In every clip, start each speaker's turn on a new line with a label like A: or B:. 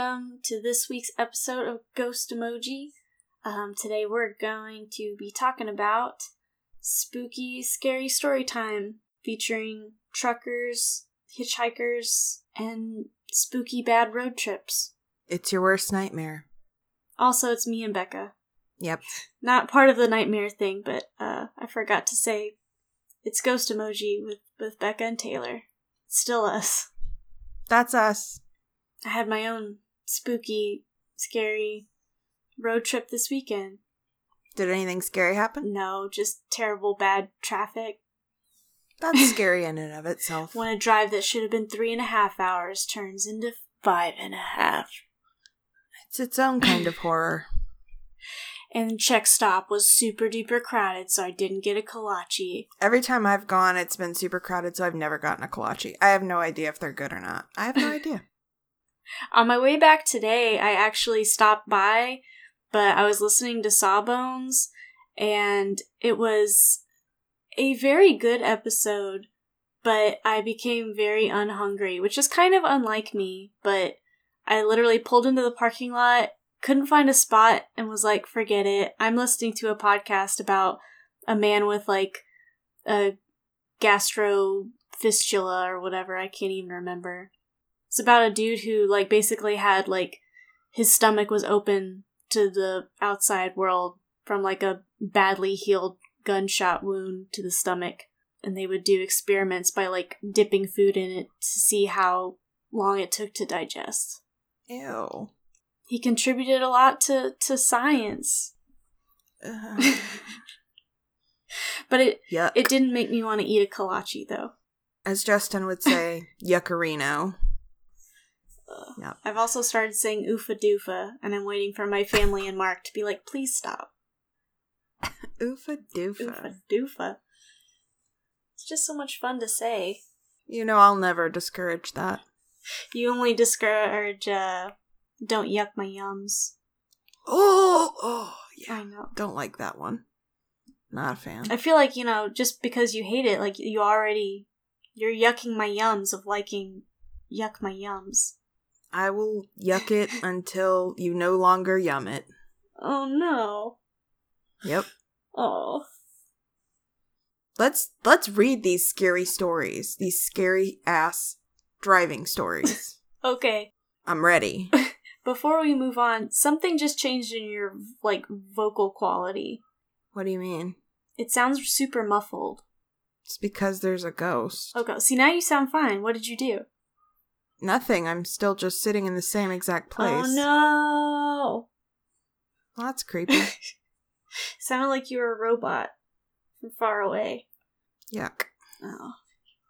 A: welcome to this week's episode of Ghost Emoji. Um, today we're going to be talking about spooky, scary story time featuring truckers, hitchhikers, and spooky bad road trips.
B: It's your worst nightmare.
A: Also, it's me and Becca.
B: Yep.
A: Not part of the nightmare thing, but uh, I forgot to say it's Ghost Emoji with, with Becca and Taylor. Still us.
B: That's us.
A: I had my own spooky, scary road trip this weekend.
B: Did anything scary happen?
A: No, just terrible bad traffic.
B: That's scary in and of itself.
A: When a drive that should have been three and a half hours turns into five and a half.
B: It's its own kind of horror.
A: And Czech Stop was super duper crowded, so I didn't get a kolache.
B: Every time I've gone, it's been super crowded, so I've never gotten a kolache. I have no idea if they're good or not. I have no idea.
A: On my way back today, I actually stopped by, but I was listening to Sawbones, and it was a very good episode, but I became very unhungry, which is kind of unlike me, but I literally pulled into the parking lot, couldn't find a spot, and was like, forget it. I'm listening to a podcast about a man with like a gastro fistula or whatever. I can't even remember. It's about a dude who like basically had like his stomach was open to the outside world from like a badly healed gunshot wound to the stomach and they would do experiments by like dipping food in it to see how long it took to digest.
B: Ew.
A: He contributed a lot to to science. But it
B: Yuck.
A: it didn't make me want to eat a kolache though.
B: As Justin would say, yuccarino. Yep.
A: I've also started saying oofa doofa, and I'm waiting for my family and Mark to be like, please stop.
B: Oofa doofa.
A: Oofa doofa. It's just so much fun to say.
B: You know, I'll never discourage that.
A: You only discourage, uh, don't yuck my yums.
B: Oh, oh, yeah.
A: I know.
B: Don't like that one. Not a fan.
A: I feel like, you know, just because you hate it, like, you already, you're yucking my yums of liking yuck my yums.
B: I will yuck it until you no longer yum it.
A: Oh no.
B: Yep.
A: Oh.
B: Let's let's read these scary stories. These scary ass driving stories.
A: Okay.
B: I'm ready.
A: Before we move on, something just changed in your, like, vocal quality.
B: What do you mean?
A: It sounds super muffled.
B: It's because there's a ghost.
A: Oh, okay, see, now you sound fine. What did you do?
B: Nothing. I'm still just sitting in the same exact place.
A: Oh no!
B: Well, that's creepy.
A: Sounded like you were a robot from far away.
B: Yuck.
A: Oh.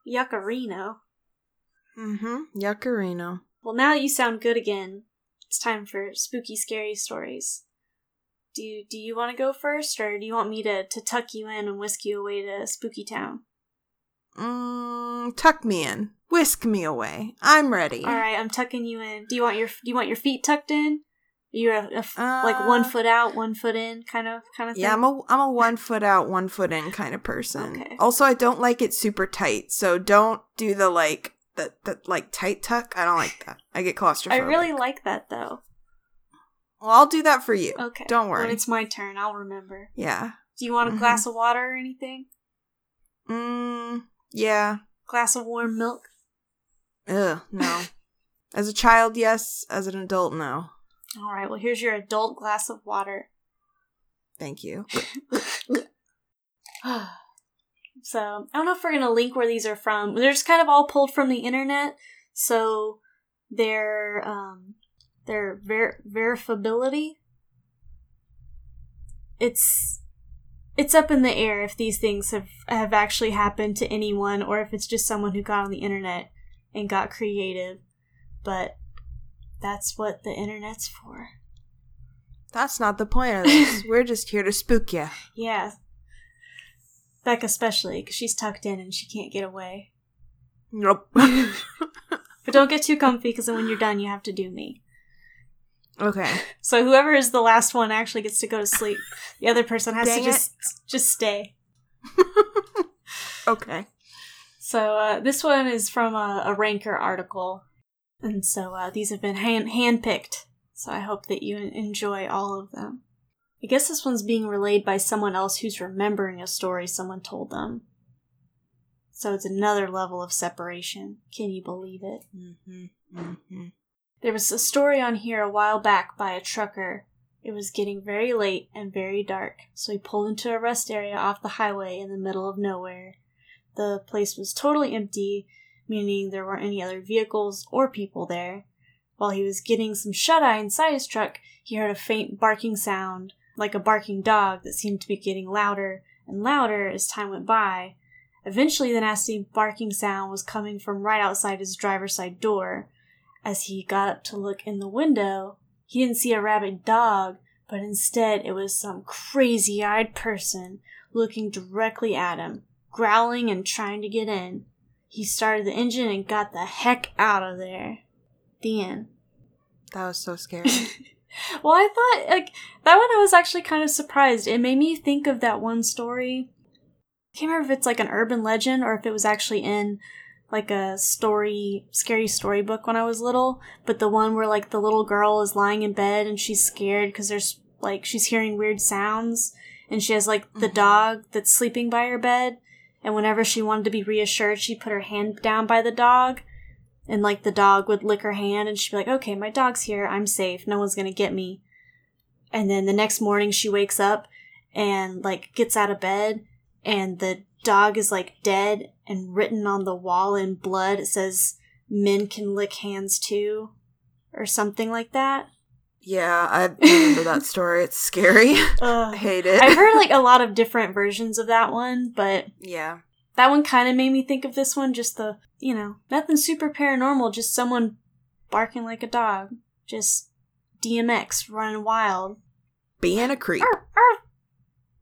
A: Yuccarino.
B: Mm-hmm. Yuccarino.
A: Well, now that you sound good again, it's time for spooky, scary stories. Do you, do you want to go first, or do you want me to, to tuck you in and whisk you away to Spooky Town?
B: Mm, tuck me in. Whisk me away. I'm ready.
A: All right, I'm tucking you in. Do you want your do you want your feet tucked in? You're a, a f- like
B: Uh,
A: one foot out, one foot in, kind of kind of thing.
B: Yeah, I'm a I'm a one foot out, one foot in kind of person.
A: Okay.
B: Also, I don't like it super tight, so don't do the like the the like tight tuck. I don't like that. I get claustrophobic.
A: I really like that though.
B: Well, I'll do that for you.
A: Okay,
B: Don't worry.
A: When it's my turn, I'll remember.
B: Yeah.
A: Do you want a
B: Mhm.
A: glass of water or anything?
B: Mm. Yeah.
A: Glass of warm milk?
B: Ugh. No. As a child, yes. As an adult, no.
A: All right. Well, here's your adult glass of water.
B: Thank you.
A: so I don't know if we're gonna link where these are from. They're just kind of all pulled from the internet, so their um their ver- verifiability it's it's up in the air if these things have have actually happened to anyone or if it's just someone who got on the internet and got creative. But that's what the internet's for.
B: That's not the point of this. We're just here to spook you.
A: Yeah. Beck especially, because she's tucked in and she can't get away.
B: Nope.
A: But don't get too comfy, because then when you're done, you have to do me.
B: okay.
A: So whoever is the last one actually gets to go to sleep. The other person has
B: Dang
A: to
B: it.
A: just just stay.
B: Okay.
A: So uh, this one is from a, a Ranker article. And so uh, these have been hand handpicked. So I hope that you enjoy all of them. I guess this one's being relayed by someone else who's remembering a story someone told them. So it's another level of separation. Can you believe it?
B: Mm-hmm. Mm-hmm.
A: There was a story on here a while back by a trucker. It was getting very late and very dark, so he pulled into a rest area off the highway in the middle of nowhere. The place was totally empty, meaning there weren't any other vehicles or people there. While he was getting some shut eye inside his truck, he heard a faint barking sound, like a barking dog that seemed to be getting louder and louder as time went by. Eventually, the nasty barking sound was coming from right outside his driver's side door. As he got up to look in the window, he didn't see a rabid dog, but instead it was some crazy eyed person looking directly at him, growling and trying to get in. He started the engine and got the heck out of there. The end.
B: That was so scary.
A: well, I thought, like, that one I was actually kind of surprised. It made me think of that one story. I can't remember if it's like an urban legend or if it was actually in like a story, scary storybook when I was little. But the one where like the little girl is lying in bed and she's scared because there's like she's hearing weird sounds and she has like the
B: Mhm.
A: dog that's sleeping by her bed. And whenever she wanted to be reassured, she put her hand down by the dog and like the dog would lick her hand and she'd be like, okay, my dog's here. I'm safe. No one's to get me. And then the next morning she wakes up and like gets out of bed and the dog is like dead and written on the wall in blood. It says, men can lick hands too or something like that.
B: Yeah, I remember that story. It's scary. I hate it.
A: I've heard like a lot of different versions of that one, but
B: yeah.
A: that one kind of made me think of this one. Just the, you know, nothing super paranormal, just someone barking like a dog. Just DMX running wild.
B: Being a creep.
A: Arf, arf.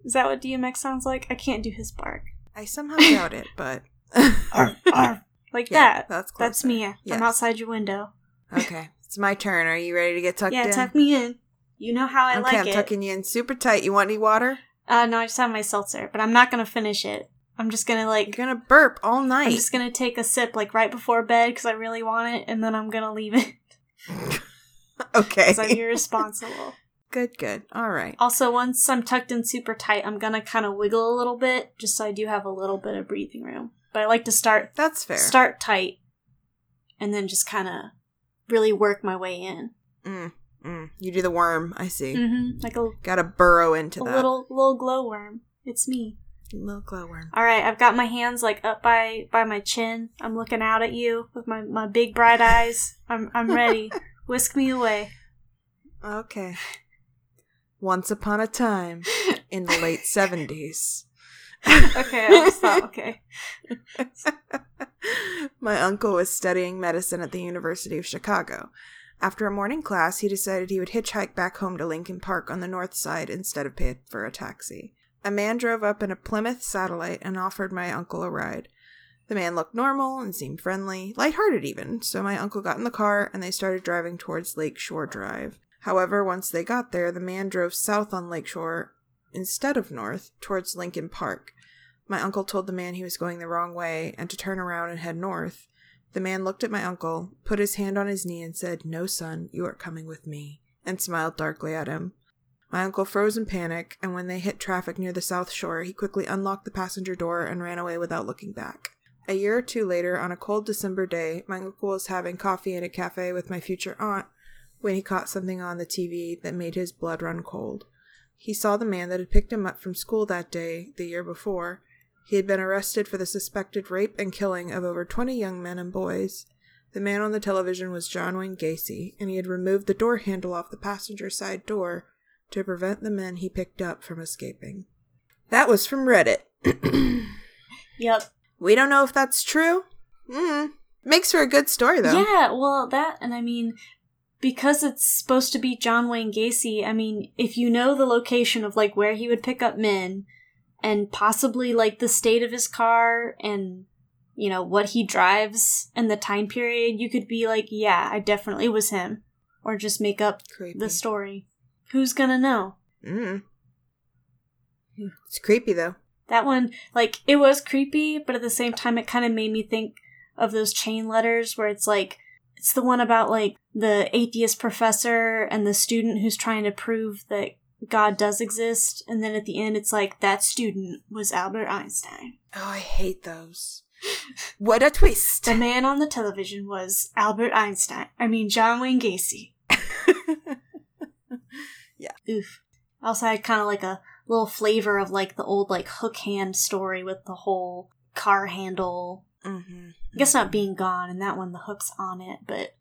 A: Is that what DMX sounds like? I can't do his bark.
B: I somehow doubt it, but
A: Arf, arf. Like
B: Yeah,
A: that.
B: that's
A: That's me.
B: Yes.
A: I'm outside your window.
B: Okay, it's my turn. Are you ready to get tucked
A: yeah,
B: in?
A: tuck me in. You know how I
B: okay,
A: like
B: I'm
A: it.
B: tucking you in super tight. You want any water?
A: Uh, no, I just have my seltzer, but I'm not gonna finish it. I'm just gonna like.
B: You're gonna burp all night.
A: I'm just gonna take a sip like right before bed because I really want it, and then I'm gonna leave it
B: okay.
A: because I'm irresponsible.
B: good, good. All right.
A: Also, once I'm tucked in super tight, I'm gonna kind of wiggle a little bit just so I do have a little bit of breathing room. But I like to start
B: That's fair.
A: start tight, and then just kind of really work my way in.
B: Mm, mm. You do the worm. I see.
A: hmm Like a,
B: Gotta burrow into
A: a
B: that
A: little little glowworm. It's me.
B: little glowworm.
A: All right, I've got my hands like up by by my chin. I'm looking out at you with my my big bright eyes. I'm I'm ready. Whisk me away.
B: Okay. Once upon a time in the late seventies.
A: Okay, I'll stop. Okay.
B: My uncle was studying medicine at the University of Chicago. After a morning class, he decided he would hitchhike back home to Lincoln Park on the north side instead of pay for a taxi. A man drove up in a Plymouth satellite and offered my uncle a ride. The man looked normal and seemed friendly, lighthearted even, so my uncle got in the car and they started driving towards Lake Shore Drive. However, once they got there, the man drove south on Lakeshore instead of north towards Lincoln Park. My uncle told the man he was going the wrong way and to turn around and head north. The man looked at my uncle, put his hand on his knee, and said, No, son, you are coming with me, and smiled darkly at him. My uncle froze in panic, and when they hit traffic near the South Shore, he quickly unlocked the passenger door and ran away without looking back. A year or two later, on a cold December day, my uncle was having coffee in a cafe with my future aunt when he caught something on the TV that made his blood run cold. He saw the man that had picked him up from school that day, the year before. He had been arrested for the suspected rape and killing of over 20 young men and boys. The man on the television was John Wayne Gacy, and he had removed the door handle off the passenger side door to prevent the men he picked up from escaping. That was from Reddit.
A: Yep.
B: we don't know if that's true. Mm. Makes for a good story, though.
A: Yeah, well, that, and I mean, because it's supposed to be John Wayne Gacy, I mean, if you know the location of like where he would pick up men and possibly like the state of his car and, you know, what he drives and the time period, you could be like, yeah, I definitely was him. Or just make up
B: Creepy.
A: the story. Who's gonna know?
B: Mm. It's creepy, though.
A: That one, like, it was creepy, but at the same time, it kind of made me think of those chain letters where it's like, It's the one about like the atheist professor and the student who's trying to prove that God does exist, and then at the end it's like that student was Albert Einstein.
B: Oh, I hate those. What a twist.
A: The man on the television was Albert Einstein. I mean John Wayne Gacy.
B: Yeah.
A: Oof. Also I had kind of like a little flavor of like the old like hook hand story with the whole car handle.
B: hmm
A: I guess not being gone, and that one the hook's on it, but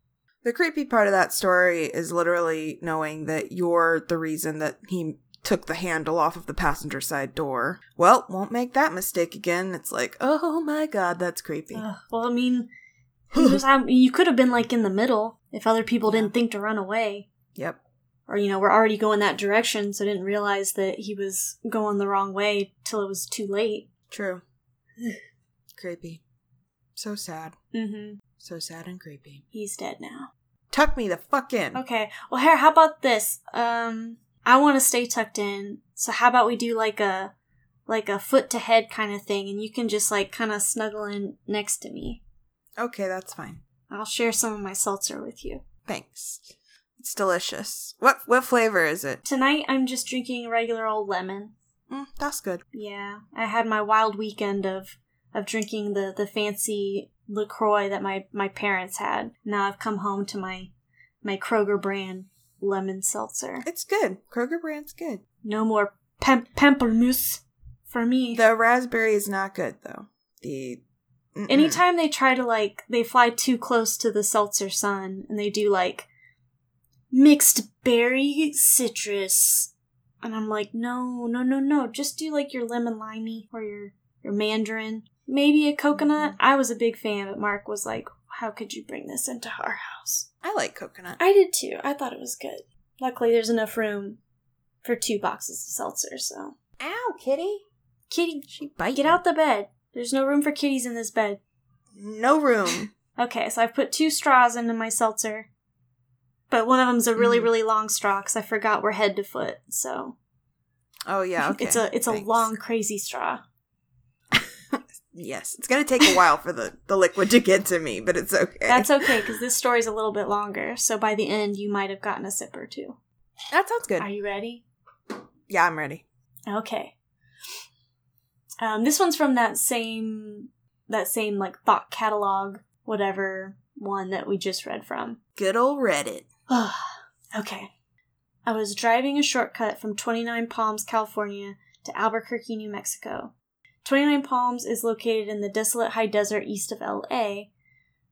B: The creepy part of that story is literally knowing that you're the reason that he took the handle off of the passenger side door. Well, won't make that mistake again. It's like, oh my god, that's creepy.
A: Ugh. well, I mean, who knows how- you could have been like in the middle if other people didn't think to run away.
B: yep.
A: or you know we're already going that direction so didn't realize that he was going the wrong way till it was too late
B: True. creepy. So sad.
A: mm-hmm
B: So sad and creepy.
A: he's dead now
B: Tuck me the fuck in.
A: okay well here how about this um i want to stay tucked in so how about we do like a like a foot to head kind of thing and you can just like kind of snuggle in next to me
B: Okay, that's fine.
A: i'll share some of my seltzer with you
B: Thanks. It's delicious. What what flavor is it?
A: tonight i'm just drinking regular old lemon
B: Mm, that's good.
A: Yeah, I had my wild weekend of of drinking the the fancy Lacroix that my my parents had. Now I've come home to my my Kroger brand lemon seltzer.
B: It's good. Kroger brand's good.
A: No more pem- pamplemousse for me.
B: The raspberry is not good though. The mm-mm.
A: Anytime they try to like they fly too close to the seltzer sun and they do like mixed berry citrus and I'm like, no, no, no, no. Just do like your lemon limey or your your mandarin. Maybe a coconut. I was a big fan, but Mark was like, How could you bring this into our house?
B: I like coconut.
A: I did too. I thought it was good. Luckily there's enough room for two boxes of seltzer, so
B: Ow, kitty.
A: Kitty
B: She bite.
A: get out the bed. There's no room for kitties in this bed.
B: No room.
A: Okay, so I've put two straws into my seltzer, but one of them's a really,
B: Mhm.
A: really long straw because I forgot we're head to foot. So
B: Oh yeah, okay.
A: it's a it's a
B: Thanks.
A: long, crazy straw.
B: Yes, it's gonna take a while for the the liquid to get to me, but it's okay.
A: That's okay because this story's a little bit longer. So by the end, you might have gotten a sip or two.
B: that sounds good.
A: Are you ready?
B: yeah, I'm ready.
A: Okay. Um, this one's from that same that same like thought catalog, whatever one that we just read from.
B: Good old Reddit.
A: okay. I was driving a shortcut from 29 Palms, California to Albuquerque, New Mexico. 29 Palms is located in the desolate high desert east of LA.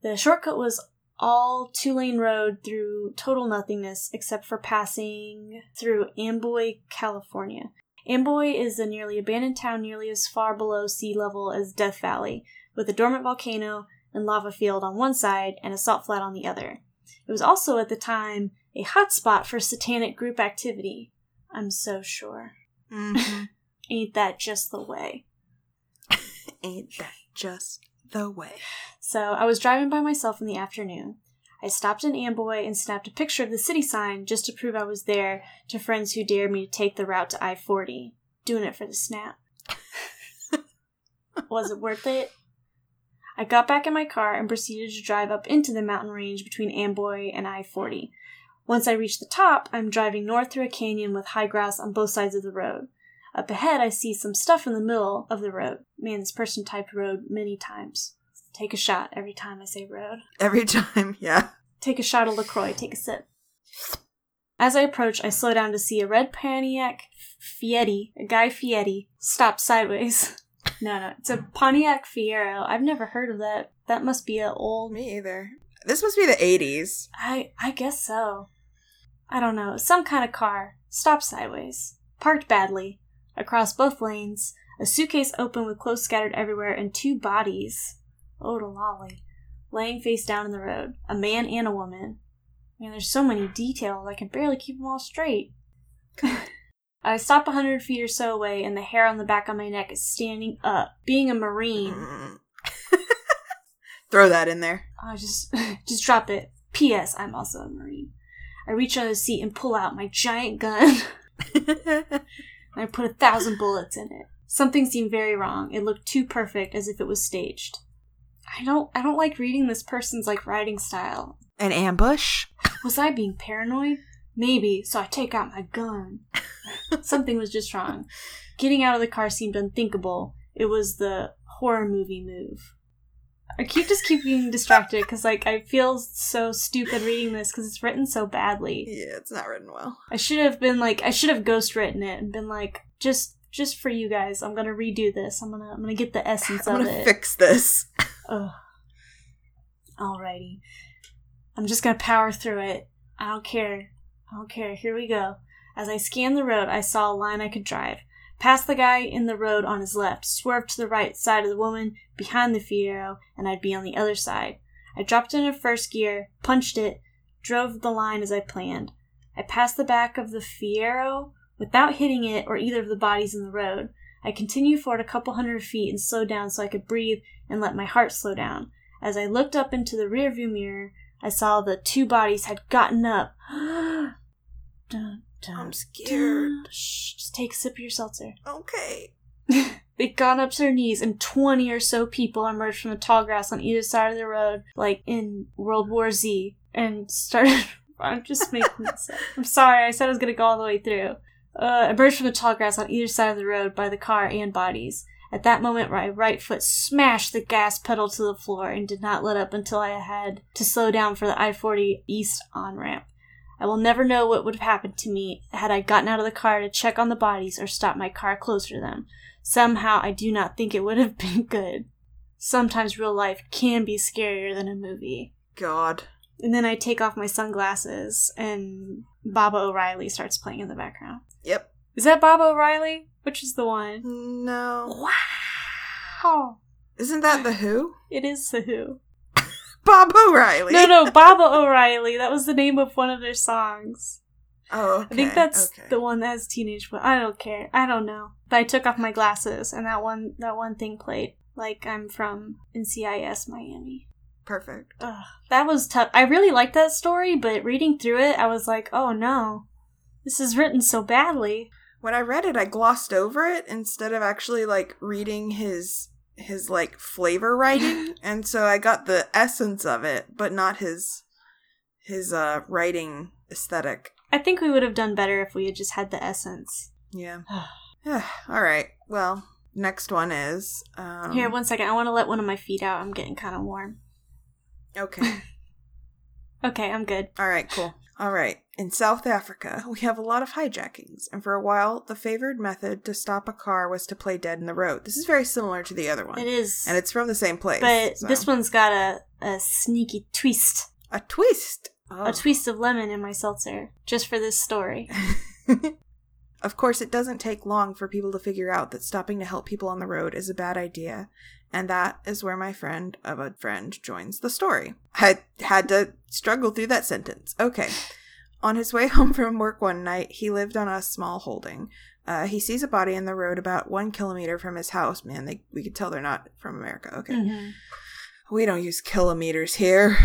A: The shortcut was all two lane road through total nothingness except for passing through Amboy, California. Amboy is a nearly abandoned town nearly as far below sea level as Death Valley, with a dormant volcano and lava field on one side and a salt flat on the other. It was also at the time a hotspot for satanic group activity. I'm so sure.
B: hmm
A: Ain't that just the way?
B: Ain't that just the way?
A: So I was driving by myself in the afternoon. I stopped in Amboy and snapped a picture of the city sign just to prove I was there to friends who dared me to take the route to I 40. Doing it for the snap. was it worth it? I got back in my car and proceeded to drive up into the mountain range between Amboy and I 40. Once I reached the top, I'm driving north through a canyon with high grass on both sides of the road. Up ahead, I see some stuff in the middle of the road. Man, this person typed road many times. Take a shot every time I say road.
B: Every time, yeah.
A: Take a shot of LaCroix. Take a sip. As I approach, I slow down to see a red Pontiac Fieri, a Guy Fieri, stop sideways. No, no, it's a Pontiac Fiero. I've never heard of that. That must be an old.
B: Me either. This must be the 80s.
A: I I guess so. I don't know. Some kind of car. Stop sideways. Parked badly. Across both lanes. A suitcase open with clothes scattered everywhere, and two bodies. Oh, to lolly. Laying face down in the road. A man and a woman. Man, there's so many details, I can barely keep them all straight. I stop a hundred feet or so away, and the hair on the back of my neck is standing up. Being a Marine.
B: Throw that in there.
A: I just just drop it. P.S. I'm also a Marine. I reach under the seat and pull out my giant gun. And I put a thousand bullets in it. Something seemed very wrong. It looked too perfect, as if it was staged. I don't I don't like reading this person's like writing style.
B: An ambush?
A: Was I being paranoid? Maybe, so I take out my gun. Something was just wrong. Getting out of the car seemed unthinkable. It was the horror movie move. I keep just keep being distracted because like I feel so stupid reading this because it's written so badly.
B: Yeah, it's not written well.
A: I should have been like I should have ghost written it and been like just just for you guys. I'm gonna redo this. I'm gonna I'm gonna get the essence of it.
B: I'm
A: of
B: gonna
A: it.
B: fix this.
A: Ugh. Alrighty. I'm just gonna power through it. I don't care. I don't care. Here we go. As I scanned the road, I saw a line I could drive. Past the guy in the road on his left, swerved to the right side of the woman behind the Fiero, and I'd be on the other side. I dropped into first gear, punched it, drove the line as I planned. I passed the back of the Fiero without hitting it or either of the bodies in the road. I continued forward a couple hundred feet and slowed down so I could breathe and let my heart slow down. As I looked up into the rearview mirror, I saw the two bodies had gotten up. dun, dun,
B: I'm scared.
A: dun. Shh, just take a sip of your seltzer.
B: Okay.
A: They'd gone up to their knees, and 20 or so people emerged from the tall grass on either side of the road, like in World War Z, and started. I'm just making this up. I'm sorry, I said I was going to go all the way through. Uh, emerged from the tall grass on either side of the road by the car and bodies. At that moment, my right foot smashed the gas pedal to the floor and did not let up until I had to slow down for the I 40 East on ramp. I will never know what would have happened to me had I gotten out of the car to check on the bodies or stopped my car closer to them. Somehow, I do not think it would have been good. Sometimes real life can be scarier than a movie.
B: God.
A: And then I take off my sunglasses, and Baba O'Riley starts playing in the background.
B: Yep.
A: Is that Baba O'Riley? Which is the one?
B: No.
A: Wow!
B: Isn't that the Who?
A: It is The Who.
B: Bob O'Reilly.
A: No, no, Baba O'Riley. That was the name of one of their songs.
B: Oh, okay.
A: I think that's
B: okay.
A: the one that has teenage. But I don't care. I don't know. But I took off my glasses, and that one that one thing played. Like I'm from NCIS Miami.
B: perfect.
A: Ugh, that was tough. I really liked that story, but reading through it, I was like, oh no, this is written so badly.
B: When I read it, I glossed over it instead of actually like reading his his like flavor writing, and so I got the essence of it, but not his his uh writing aesthetic.
A: I think we would have done better if we had just had the essence.
B: Yeah. All right. Well, next one is um,
A: Here, one second. I want to let one of my feet out. I'm getting kind of warm.
B: Okay.
A: Okay, I'm good.
B: All right, cool. All right. In South Africa, we have a lot of hijackings, and for a while, the favored method to stop a car was to play dead in the road. This is very similar to the other one,
A: It is.
B: and it's from the same place.
A: but
B: so-
A: this one's got a, a sneaky twist.
B: a twist. Oh.
A: A twist of lemon in my seltzer. Just for this story.
B: of course, it doesn't take long for people to figure out that stopping to help people on the road is a bad idea, and that is where my friend of a friend joins the story. I had to struggle through that sentence. Okay. On his way home from work one night, he lived on a small holding. Uh, he sees a body in the road about one kilometer from his house. Man, they, we could tell they're not from America. Okay.
A: Mhm.
B: We don't use kilometers here.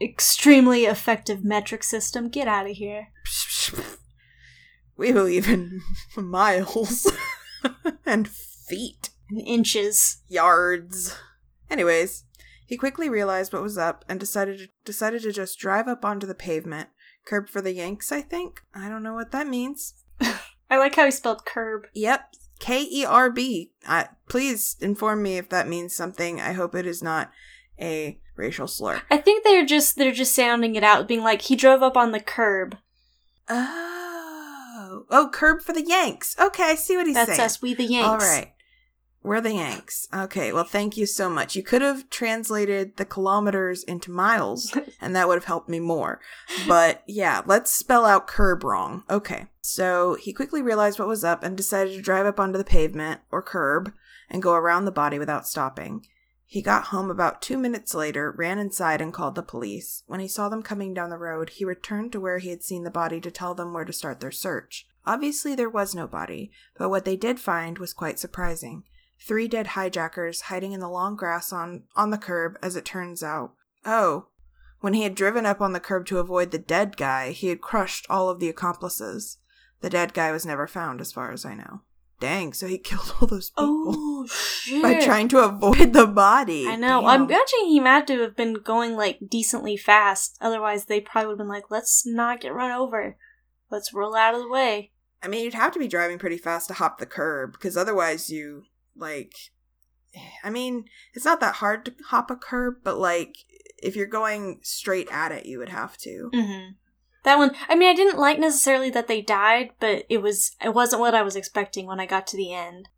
A: Extremely effective metric system. Get out of here.
B: We believe in miles and feet.
A: and inches.
B: yards. Anyways, he quickly realized what was up and decided to, decided to just drive up onto the pavement. Curb for the Yanks, I think. I don't know what that means.
A: I like how he spelled curb.
B: Yep, K E R B. Please inform me if that means something. I hope it is not a racial slur.
A: I think they're just they're just sounding it out, being like he drove up on the curb.
B: Oh, oh, curb for the Yanks. Okay, I see what he's
A: That's
B: saying.
A: us, we the Yanks.
B: All right. We're the Yanks. Okay, well, thank you so much. You could have translated the kilometers into miles, and that would have helped me more. But yeah, let's spell out curb wrong. Okay. So he quickly realized what was up and decided to drive up onto the pavement, or curb, and go around the body without stopping. He got home about two minutes later, ran inside, and called the police. When he saw them coming down the road, he returned to where he had seen the body to tell them where to start their search. Obviously, there was no body, but what they did find was quite surprising. Three dead hijackers hiding in the long grass on, on the curb, as it turns out. Oh. When he had driven up on the curb to avoid the dead guy, he had crushed all of the accomplices. The dead guy was never found, as far as I know. Dang, so he killed all those people
A: Oh shit!
B: by trying to avoid the body.
A: I know.
B: Damn.
A: I'm imagining he to have been going like decently fast. Otherwise, they probably would have been like, "Let's not get run over. Let's roll out of the way."
B: I mean, you'd have to be driving pretty fast to hop the curb because otherwise, you like. I mean, it's not that hard to hop a curb, but like if you're going straight at it, you would have to.
A: Mm-hmm. That one. I mean, I didn't like necessarily that they died, but it was it wasn't what I was expecting when I got to the end.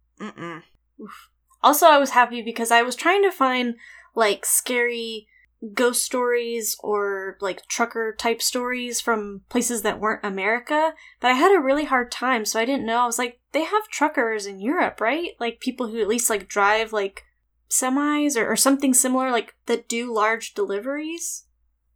A: Also, I was happy because I was trying to find like scary ghost stories or like trucker type stories from places that weren't America, but I had a really hard time, so I didn't know. I was like, they have truckers in Europe, right? Like people who at least like drive like semis or, or something similar, like that do large deliveries.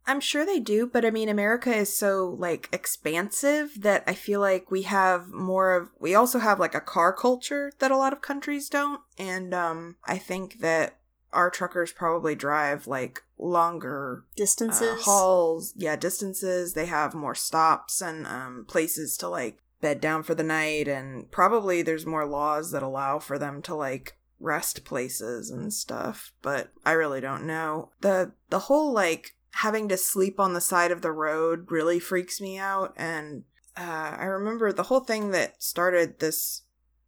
B: I'm sure they do, but I mean, America is so like expansive that I feel like we have more of. We also have like a car culture that a lot of countries don't, and um, I think that our truckers probably drive like longer
A: Distances.
B: uh, hauls, yeah, distances. They have more stops and um, places to like bed down for the night, and probably there's more laws that allow for them to like rest places and stuff. But I really don't know. the The whole like having to sleep on the side of the road really freaks me out, and uh, I remember the whole thing that started this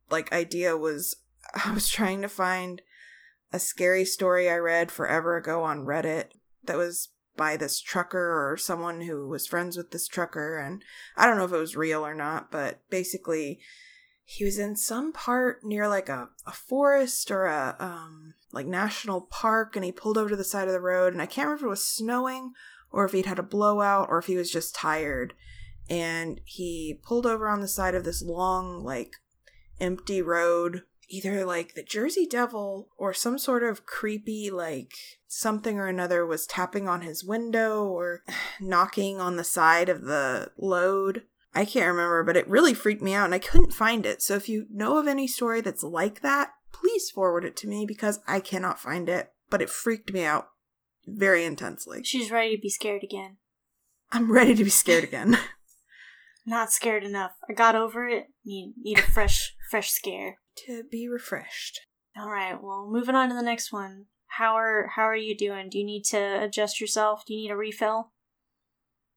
B: like idea was I was trying to find a scary story I read forever ago on Reddit that was by this trucker or someone who was friends with this trucker and I don't know if it was real or not, but basically he was in some part near like a, a forest or a um like national park and he pulled over to the side of the road and I can't remember if it was snowing or if he'd had a blowout or if he was just tired. And he pulled over on the side of this long like empty road either like the Jersey Devil or some sort of creepy, like something or another was tapping on his window or knocking on the side of the load. I can't remember, but it really freaked me out and I couldn't find it. So if you know of any story that's like that, please forward it to me because I cannot find it. But it freaked me out very intensely.
A: She's ready to be scared again.
B: I'm ready to be scared again.
A: Not scared enough. I got over it. Need need a fresh fresh scare.
B: To be refreshed.
A: All right. Well, moving on to the next one. How are how are you doing? Do you need to adjust yourself? Do you need a refill?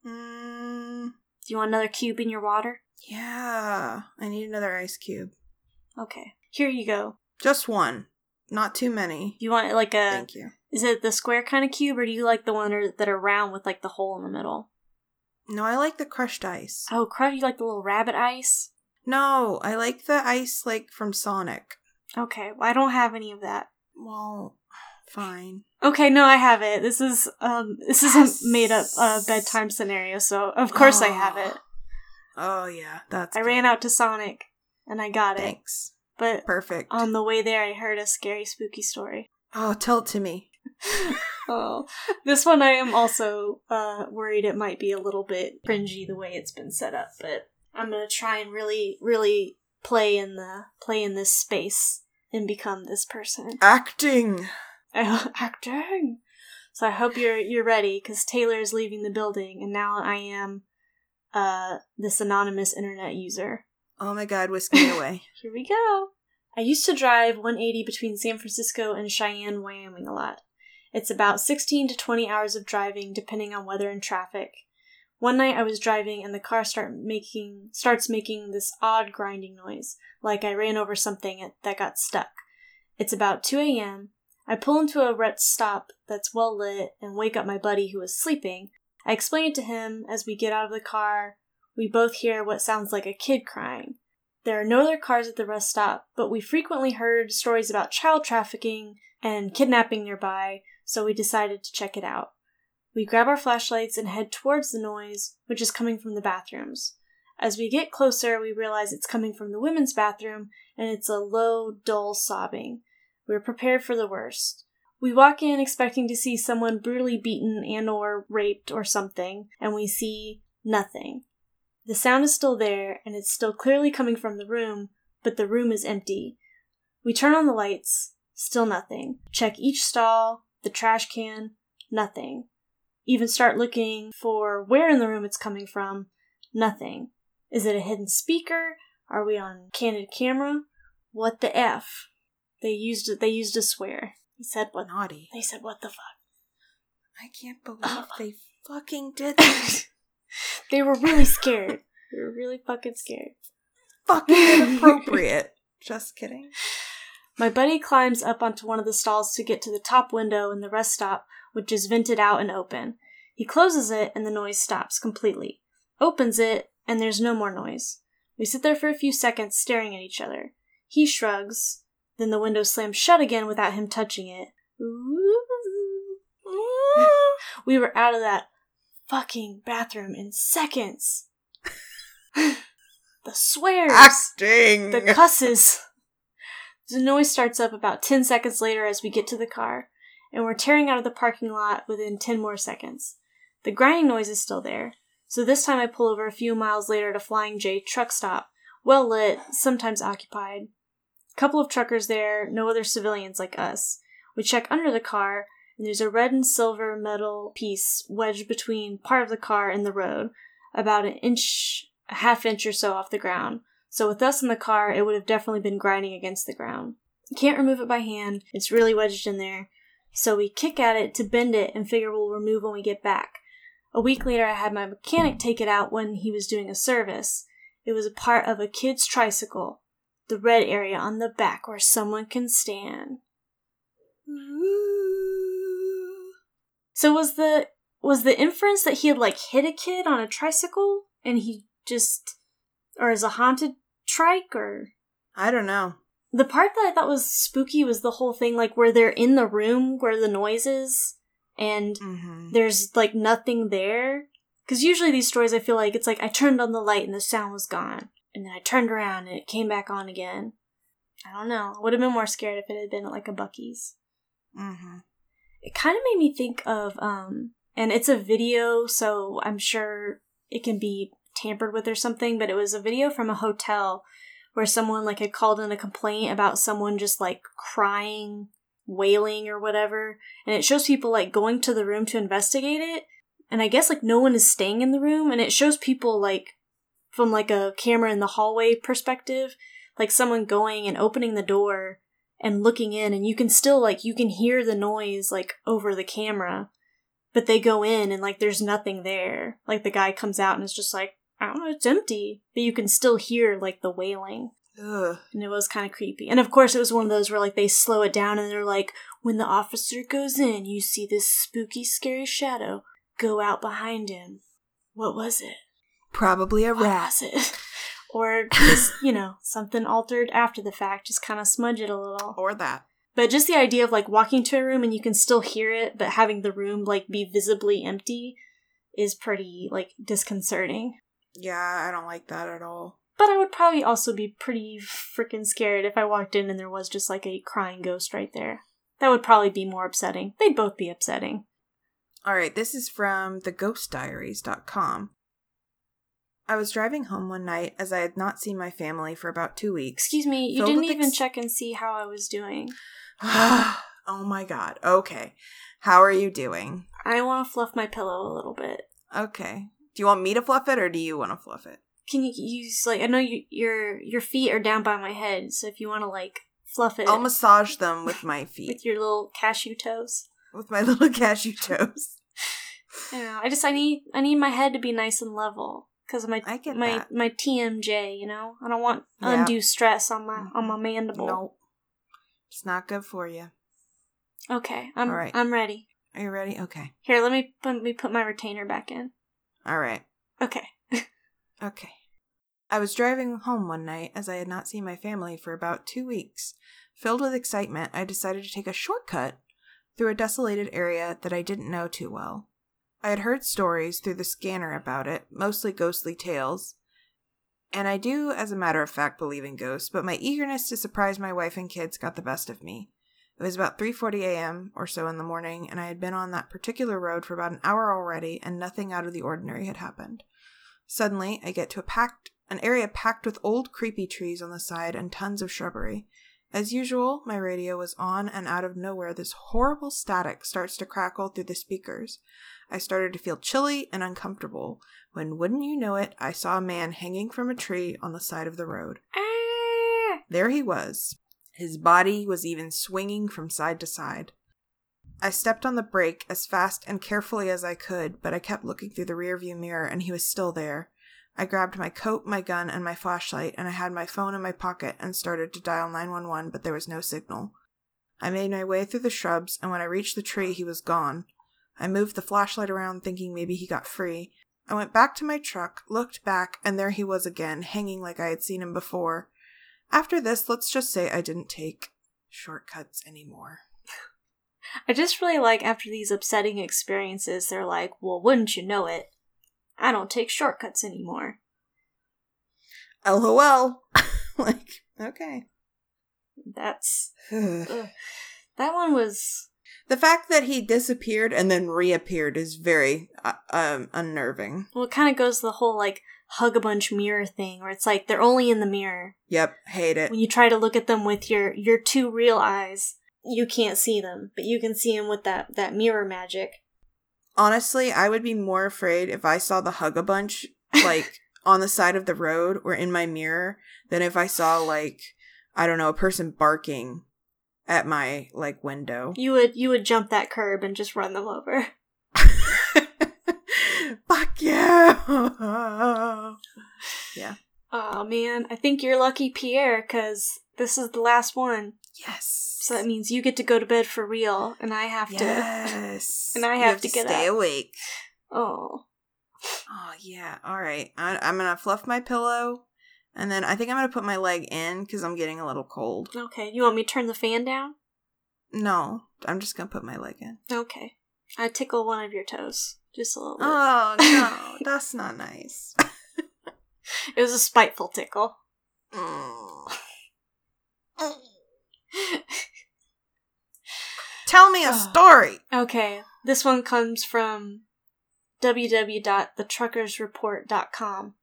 B: Mm,
A: Do you want another cube in your water?
B: yeah, I need another ice cube.
A: Okay. Here you go.
B: Just one. Not too many.
A: You want like a
B: Thank you.
A: is it the square kind of cube or do you like the one or, that are round with like the hole in the middle?
B: No, I like the crushed ice.
A: Oh, crud, you like the little rabbit ice?
B: No, I like the ice like from Sonic.
A: Okay. Well, I don't have any of that.
B: Well, fine.
A: Okay, no, I have it. This is um this is
B: Yes.
A: a made up uh, bedtime scenario, so of course I have it.
B: Oh yeah, that's
A: I
B: good.
A: ran out to Sonic and I got it.
B: Thanks.
A: But
B: Perfect.
A: on the way there I heard a scary spooky story.
B: oh, tell it to me.
A: oh. This one I am also uh worried it might be a little bit cringy the way it's been set up, but I'm to try and really really play in the play in this space and become this person.
B: Acting.
A: acting. So I hope you're you're ready because Taylor is leaving the building, and now I am uh this anonymous internet user.
B: Oh my god, whisk me away.
A: Here we go. I used to drive 180 between San Francisco and Cheyenne, Wyoming a lot. It's about 16 to 20 hours of driving depending on weather and traffic. One night I was driving and the car start making starts making this odd grinding noise, like I ran over something that got stuck. It's about 2 a.m. I pull into a red stop that's well lit and wake up my buddy who is sleeping. I explain it to him as we get out of the car. We both hear what sounds like a kid crying. There are no other cars at the rest stop, but we frequently heard stories about child trafficking and kidnapping nearby, so we decided to check it out. We grab our flashlights and head towards the noise, which is coming from the bathrooms. As we get closer, we realize it's coming from the women's bathroom, and it's a low, dull sobbing. We're prepared for the worst. We walk in expecting to see someone brutally beaten and or raped or something, and we see nothing. The sound is still there, and it's still clearly coming from the room, but the room is empty. We turn on the lights, still nothing. Check each stall, the trash can, nothing. Even start looking for where in the room it's coming from, nothing. Is it a hidden speaker? Are we on candid camera? What the f? They used they used a swear. He said what?
B: Naughty.
A: They said what the fuck?
B: I can't believe they fucking did that.
A: They were really scared. they were really fucking scared.
B: fucking inappropriate. Just kidding.
A: My buddy climbs up onto one of the stalls to get to the top window in the rest stop, which is vented out and open. He closes it and the noise stops completely. Opens it and there's no more noise. We sit there for a few seconds staring at each other. He shrugs, then the window slams shut again without him touching it. we were out of that fucking bathroom in seconds. the swears,
B: Acting.
A: the cusses. The noise starts up about 10 seconds later as we get to the car, and we're tearing out of the parking lot within 10 more seconds. The grinding noise is still there, so this time I pull over a few miles later at a Flying J truck stop, well lit, sometimes occupied. Couple of truckers there, no other civilians like us. We check under the car, and there's a red and silver metal piece wedged between part of the car and the road, about an inch, a half inch or so off the ground. So with us in the car, it would have definitely been grinding against the ground. Can't remove it by hand, it's really wedged in there. So we kick at it to bend it and figure we'll remove when we get back. A week later, I had my mechanic take it out when he was doing a service. It was a part of a kid's tricycle, the red area on the back where someone can stand. So was the was the inference that he had like hit a kid on a tricycle and he just or is a haunted trike or
B: I don't know.
A: The part that I thought was spooky was the whole thing like where they're in the room where the noise is and
B: Mm-hmm.
A: there's like nothing there. Because usually these stories, I feel like it's like I turned on the light and the sound was gone, and then I turned around and it came back on again. I don't know. I would have been more scared if it had been at like a Buc-ee's.
B: Mm-hmm.
A: It kind of made me think of um, and it's a video, so I'm sure it can be tampered with or something. But it was a video from a hotel where someone like had called in a complaint about someone just like crying, wailing or whatever, and it shows people like going to the room to investigate it. And I guess like no one is staying in the room, and it shows people like from like a camera in the hallway perspective, like someone going and opening the door and looking in, and you can still like you can hear the noise like over the camera, but they go in and like there's nothing there. Like the guy comes out and is just like, I don't know, it's empty, but you can still hear like the wailing
B: Ugh.
A: and it was kind of creepy. And of course, it was one of those where like they slow it down and they're like, when the officer goes in, you see this spooky, scary shadow go out behind him. What was it?
B: Probably a rat.
A: it? or just you know something altered after the fact, just kind of smudge it a little.
B: Or that.
A: But just the idea of like walking to a room and you can still hear it, but having the room like be visibly empty is pretty like disconcerting.
B: Yeah, I don't like that at all.
A: But I would probably also be pretty freaking scared if I walked in and there was just like a crying ghost right there. That would probably be more upsetting. They'd both be upsetting.
B: All right, this is from theghostdiaries.com. I was driving home one night as I had not seen my family for about two weeks.
A: Excuse me, you didn't even
B: ex-
A: check and see how I was doing.
B: oh my god. Okay. How are you doing?
A: I want to fluff my pillow a little bit.
B: Okay. Do you want me to fluff it or do you want to fluff it?
A: Can you use like I know you, your your feet are down by my head, so if you want to like fluff it
B: I'll massage them with my feet.
A: with your little cashew toes.
B: with my little cashew toes.
A: I know. I just I need I need my head to be nice and level because of my
B: I get
A: my
B: that.
A: my TMJ. You know, I don't want
B: Yeah.
A: undue stress on my on my mandible.
B: No. It's not good for you.
A: Okay, I'm
B: All right.
A: I'm ready.
B: Are you ready? Okay.
A: Here, let me let me put my retainer back in.
B: All right.
A: Okay.
B: Okay. I was driving home one night as I had not seen my family for about two weeks. Filled with excitement, I decided to take a shortcut through a desolated area that I didn't know too well. I had heard stories through the scanner about it, mostly ghostly tales, and I do, as a matter of fact, believe in ghosts, but my eagerness to surprise my wife and kids got the best of me. It was about 3:40 a.m. or so in the morning, and I had been on that particular road for about an hour already, and nothing out of the ordinary had happened. Suddenly, I get to a packed an area packed with old creepy trees on the side and tons of shrubbery. As usual, my radio was on, and out of nowhere, this horrible static starts to crackle through the speakers. I started to feel chilly and uncomfortable when, wouldn't you know it, I saw a man hanging from a tree on the side of the road.
A: Ah!
B: there he was. His body was even swinging from side to side. I stepped on the brake as fast and carefully as I could, but I kept looking through the rearview mirror and he was still there. I grabbed my coat, my gun, and my flashlight, and I had my phone in my pocket and started to dial 911, but there was no signal. I made my way through the shrubs, and when I reached the tree, he was gone. I moved the flashlight around, thinking maybe he got free. I went back to my truck, looked back, and there he was again, hanging like I had seen him before. After this, let's just say I didn't take shortcuts anymore.
A: I just really like after these upsetting experiences, they're like, well, wouldn't you know it? I don't take shortcuts anymore.
B: LOL. like, okay.
A: That's. That one was.
B: The fact that he disappeared and then reappeared is very uh, um, unnerving.
A: Well, it kind of goes the whole, like, hug a bunch mirror thing, where it's like they're only in the mirror.
B: Yep, hate it.
A: When you try to look at them with your, your two real eyes, you can't see them, but you can see them with that, that mirror magic.
B: Honestly, I would be more afraid if I saw the hug a bunch, like, on the side of the road or in my mirror than if I saw, like, I don't know, a person barking at my, like, window.
A: You would you would jump that curb and just run them over.
B: Fuck you! yeah.
A: Oh man, I think you're lucky, Pierre, because this is the last one.
B: Yes.
A: So that means you get to go to bed for real, and I have to.
B: Yes.
A: And I
B: You
A: have to get
B: stay
A: up.
B: awake.
A: Oh,
B: Oh yeah. All right. I, I'm gonna fluff my pillow, and then I think I'm gonna put my leg in because I'm getting a little cold.
A: okay. You want me to turn the fan down?
B: No, I'm just gonna put my leg in.
A: Okay. I tickle one of your toes, just a little bit.
B: Oh no, that's not nice.
A: It was a spiteful tickle.
B: Tell me a story.
A: okay, this one comes from www.thetruckersreport.com.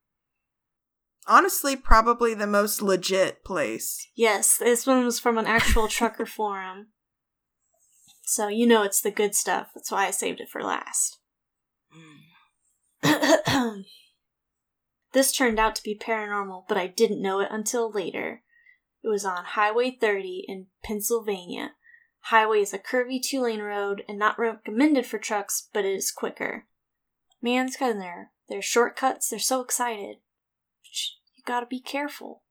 B: Honestly, probably the most legit place.
A: Yes, this one was from an actual trucker forum. So you know it's the good stuff. That's why I saved it for last. this turned out to be paranormal, but I didn't know it until later. It was on Highway 30 in Pennsylvania. Highway is a curvy two lane road and not recommended for trucks, but it is quicker. Man's got in there. Their shortcuts, they're so excited. You gotta be careful.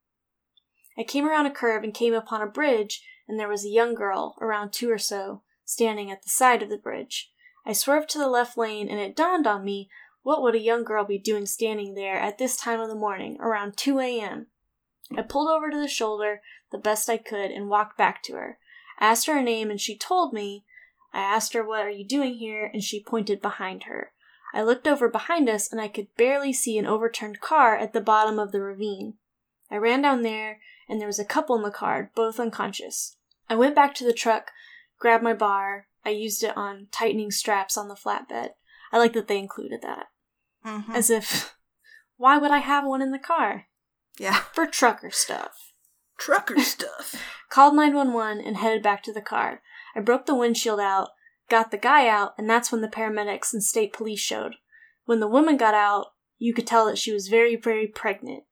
A: I came around a curve and came upon a bridge, and there was a young girl, around two or so, standing at the side of the bridge. I swerved to the left lane, and it dawned on me what would a young girl be doing standing there at this time of the morning, around 2 a.m.? I pulled over to the shoulder the best I could and walked back to her. I asked her her name, and she told me. I asked her, What are you doing here? and she pointed behind her. I looked over behind us, and I could barely see an overturned car at the bottom of the ravine. I ran down there, and there was a couple in the car, both unconscious. I went back to the truck, grabbed my bar. I used it on tightening straps on the flatbed. I like that they included that.
B: Mhm.
A: As if, why would I have one in the car?
B: yeah.
A: For trucker stuff.
B: Trucker stuff.
A: Called 911 and headed back to the car. I broke the windshield out, got the guy out, and that's when the paramedics and state police showed. When the woman got out, you could tell that she was very, very pregnant.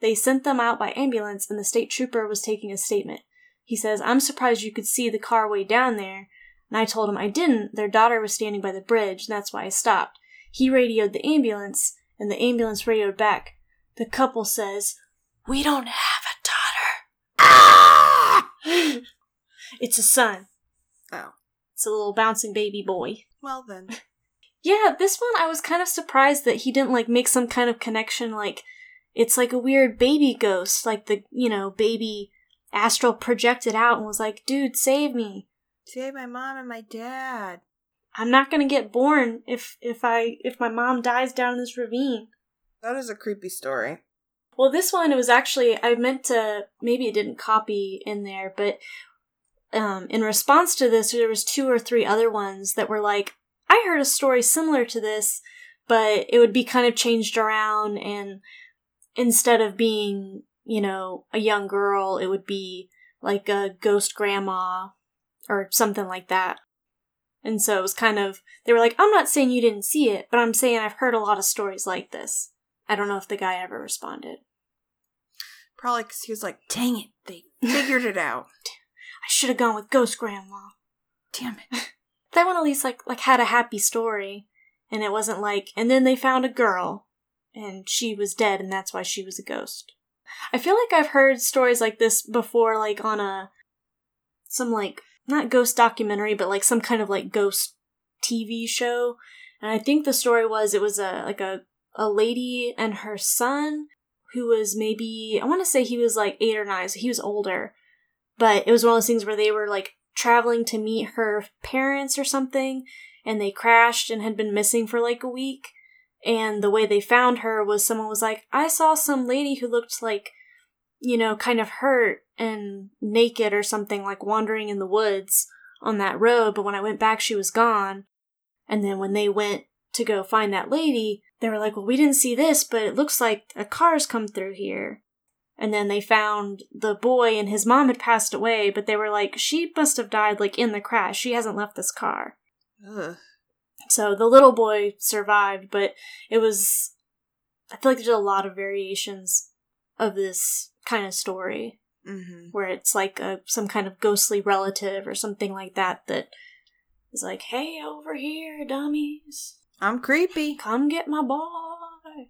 A: They sent them out by ambulance, and the state trooper was taking a statement. He says, I'm surprised you could see the car way down there. And I told him I didn't. Their daughter was standing by the bridge, and that's why I stopped. He radioed the ambulance, and the ambulance radioed back. The couple says, We don't have a
B: ah!
A: daughter. it's a son.
B: Oh.
A: It's a little bouncing baby boy.
B: Well then.
A: Yeah, this one I was kind of surprised that he didn't like make some kind of connection like it's like a weird baby ghost, like the, you know, baby astral projected out and was like, "Dude, save me.
B: Save my mom and my dad.
A: I'm not going to get born if if I if my mom dies down in this ravine."
B: That is a creepy story.
A: Well, this one it was actually I meant to maybe it didn't copy in there, but um, in response to this, there was two or three other ones that were like, I heard a story similar to this, but it would be kind of changed around, and instead of being, you know, a young girl, it would be like a ghost grandma or something like that. And so it was kind of, they were like, I'm not saying you didn't see it, but I'm saying I've heard a lot of stories like this. I don't know if the guy ever responded.
B: Probably because he was like, dang it, they figured it out.
A: I should have gone with Ghost Grandma.
B: Damn it.
A: That one at least like like had a happy story, and it wasn't like, and then they found a girl, and she was dead, and that's why she was a ghost. I feel like I've heard stories like this before, like on a some like not ghost documentary, but like some kind of like ghost TV show. And I think the story was it was a like a a lady and her son who was maybe I want to say he was like eight or nine, so he was older. But it was one of those things where they were like traveling to meet her parents or something, and they crashed and had been missing for like a week. And the way they found her was someone was like, I saw some lady who looked like, you know, kind of hurt and naked or something, like wandering in the woods on that road. But when I went back, she was gone. And then when they went to go find that lady, they were like, Well, we didn't see this, but it looks like a car's come through here. And then they found the boy and his mom had passed away, but they were like, She must have died like in the crash. She hasn't left this car.
B: Ugh.
A: So the little boy survived, but it was. I feel like there's a lot of variations of this kind of story
B: Mm-hmm.
A: where it's like a, some kind of ghostly relative or something like that that is like, hey, over here, dummies,
B: I'm creepy.
A: come get my boy.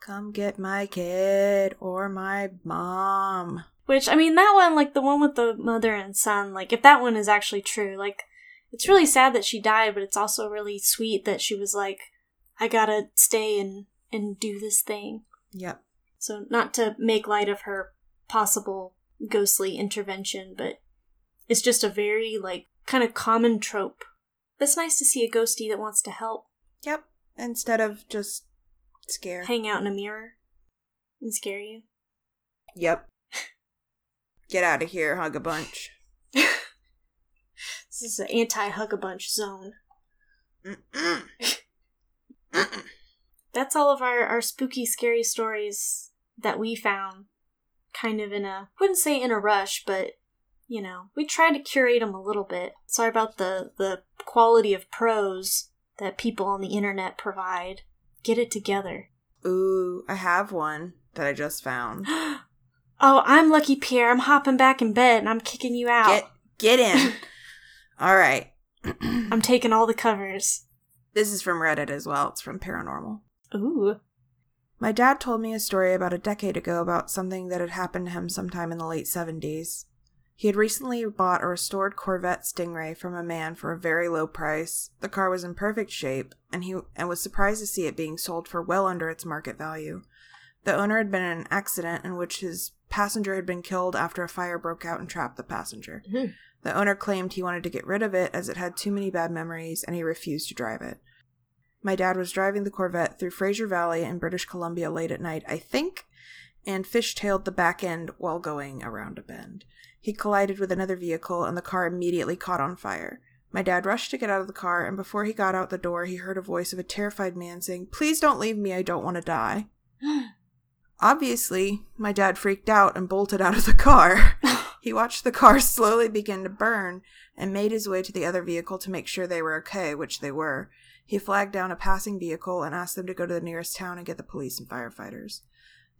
B: Come get my kid or my mom.
A: Which, I mean, that one, like the one with the mother and son, like if that one is actually true, like it's really sad that she died, but it's also really sweet that she was like, I gotta stay and, and do this thing.
B: Yep.
A: So, not to make light of her possible ghostly intervention, but it's just a very, like, kind of common trope. But it's nice to see a ghostie that wants to help
B: Yep. Instead of just scare.
A: hang out in a mirror and scare you.
B: Yep. Get out of here, hug a bunch.
A: This is an anti hug a bunch zone.
B: Mm-mm. Mm-mm.
A: That's all of our, our spooky, scary stories that we found. Kind of in a, wouldn't say in a rush, but you know, we tried to curate them a little bit. Sorry about the the quality of prose that people on the internet provide. Get it together.
B: Ooh, I have one that I just found.
A: oh, I'm Lucky Pierre. I'm hopping back in bed and I'm kicking you out.
B: Get get in. All right.
A: I'm taking all the covers.
B: this is from Reddit as well. It's from Paranormal.
A: Ooh.
B: My dad told me a story about a decade ago about something that had happened to him sometime in the late 70s. He had recently bought a restored Corvette Stingray from a man for a very low price. The car was in perfect shape, and he and was surprised to see it being sold for well under its market value. The owner had been in an accident in which his passenger had been killed after a fire broke out and trapped the passenger.
A: Mhm.
B: The owner claimed he wanted to get rid of it as it had too many bad memories and he refused to drive it. My dad was driving the Corvette through Fraser Valley in British Columbia late at night, I think, and fishtailed the back end while going around a bend. He collided with another vehicle and the car immediately caught on fire. My dad rushed to get out of the car, and before he got out the door, he heard a voice of a terrified man saying, Please don't leave me, I don't want to die. Obviously, my dad freaked out and bolted out of the car. he watched the car slowly begin to burn and made his way to the other vehicle to make sure they were okay, which they were. He flagged down a passing vehicle and asked them to go to the nearest town and get the police and firefighters.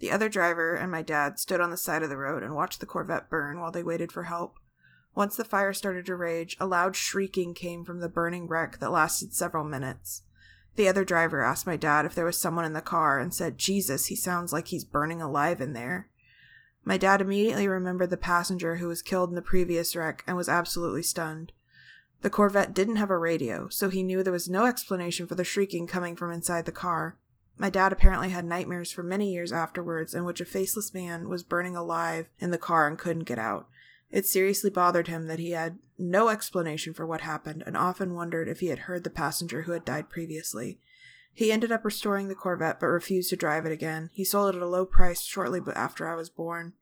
B: The other driver and my dad stood on the side of the road and watched the Corvette burn while they waited for help. Once the fire started to rage, a loud shrieking came from the burning wreck that lasted several minutes. The other driver asked my dad if there was someone in the car and said, Jesus, he sounds like he's burning alive in there. My dad immediately remembered the passenger who was killed in the previous wreck and was absolutely stunned. The Corvette didn't have a radio, so he knew there was no explanation for the shrieking coming from inside the car. My dad apparently had nightmares for many years afterwards in which a faceless man was burning alive in the car and couldn't get out. It seriously bothered him that he had no explanation for what happened and often wondered if he had heard the passenger who had died previously. He ended up restoring the Corvette but refused to drive it again. He sold it at a low price shortly after I was born.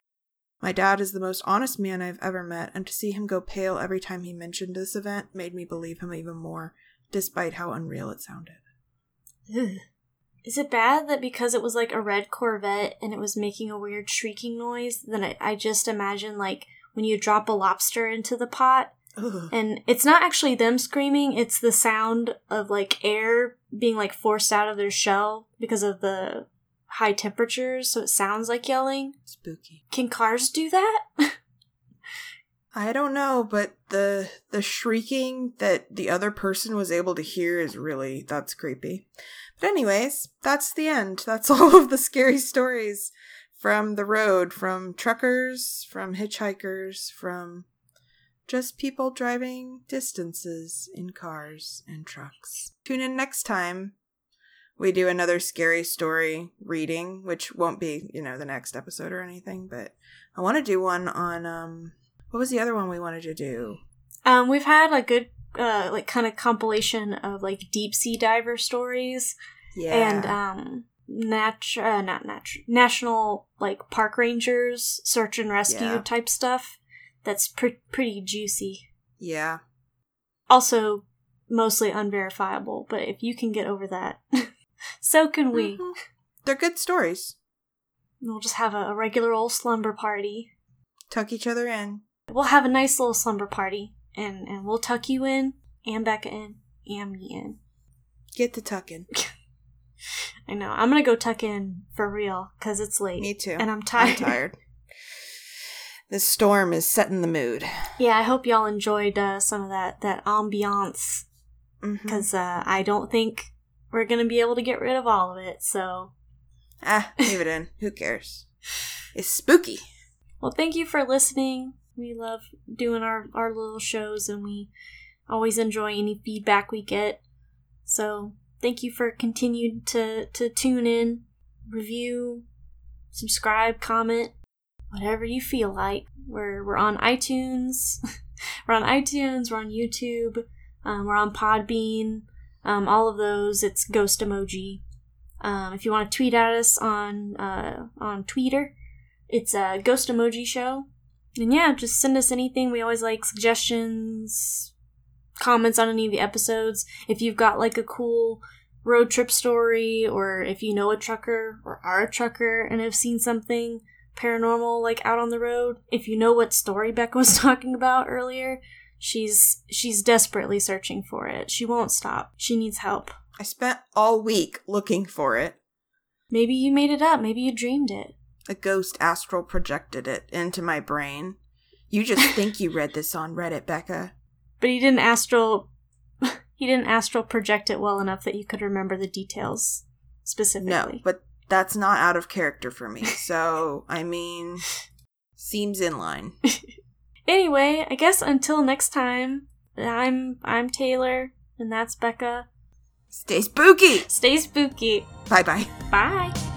B: My dad is the most honest man I've ever met, and to see him go pale every time he mentioned this event made me believe him even more, despite how unreal it sounded.
A: Ugh. Is it bad that because it was like a red Corvette and it was making a weird shrieking noise, then I, I just imagine like when you drop a lobster into the pot
B: Ugh.
A: and it's not actually them screaming, it's the sound of like air being like forced out of their shell because of the high temperatures, so it sounds like yelling.
B: Spooky.
A: Can cars do that?
B: I don't know, but the the shrieking that the other person was able to hear is really that's creepy. But anyways, that's the end. That's all of the scary stories from the road, from truckers, from hitchhikers, from just people driving distances in cars and trucks. Tune in next time. We do another scary story reading, which won't be, you know, the next episode or anything, but I want to do one on um what was the other one we wanted to do?
A: Um, we've had a good, uh, like kind of compilation of like deep sea diver stories
B: Yeah.
A: and um, nat- uh, not nat- national like park rangers search and rescue
B: Yeah.
A: type stuff. That's pre- pretty juicy.
B: yeah.
A: Also, mostly unverifiable, but if you can get over that, so can we.
B: Mhm. They're good stories.
A: We'll just have a, a regular old slumber party.
B: Tuck each other in.
A: We'll have a nice little slumber party, and and we'll tuck you in, and Becca in, and me in.
B: Get to tucking.
A: I know. I'm gonna go tuck in for real because it's late.
B: Me too.
A: And I'm tired.
B: I'm tired. This storm is setting the mood.
A: Yeah, I hope y'all enjoyed uh, some of that that ambiance because uh, I don't think we're gonna be able to get rid of all of it. So,
B: Ah, leave it in. Who cares? It's spooky.
A: well, thank you for listening. We love doing our our little shows, and we always enjoy any feedback we get. So, thank you for continued to to tune in, review, subscribe, comment, whatever you feel like. We're we're on iTunes. we're on iTunes. We're on YouTube. Um, we're on Podbean. Um, all of those. It's Ghost Emoji. Um, if you want to tweet at us on uh, on Twitter, it's a Ghost Emoji Show. And yeah, just send us anything. We always like suggestions, comments on any of the episodes. If you've got like a cool road trip story, or if you know a trucker or are a trucker and have seen something paranormal like out on the road, if you know what story Beck was talking about earlier, she's she's desperately searching for it. She won't stop. She needs help.
B: I spent all week looking for it.
A: Maybe you made it up. Maybe you dreamed it.
B: A ghost astral projected it into my brain. You just think you read this on Reddit, Becca.
A: But he didn't astral he didn't astral project it well enough that you could remember the details specifically.
B: No, but that's not out of character for me. So, I mean, seems in line.
A: Anyway, I guess until next time, I'm I'm Taylor and that's Becca.
B: Stay spooky.
A: Stay spooky.
B: Bye bye.
A: Bye.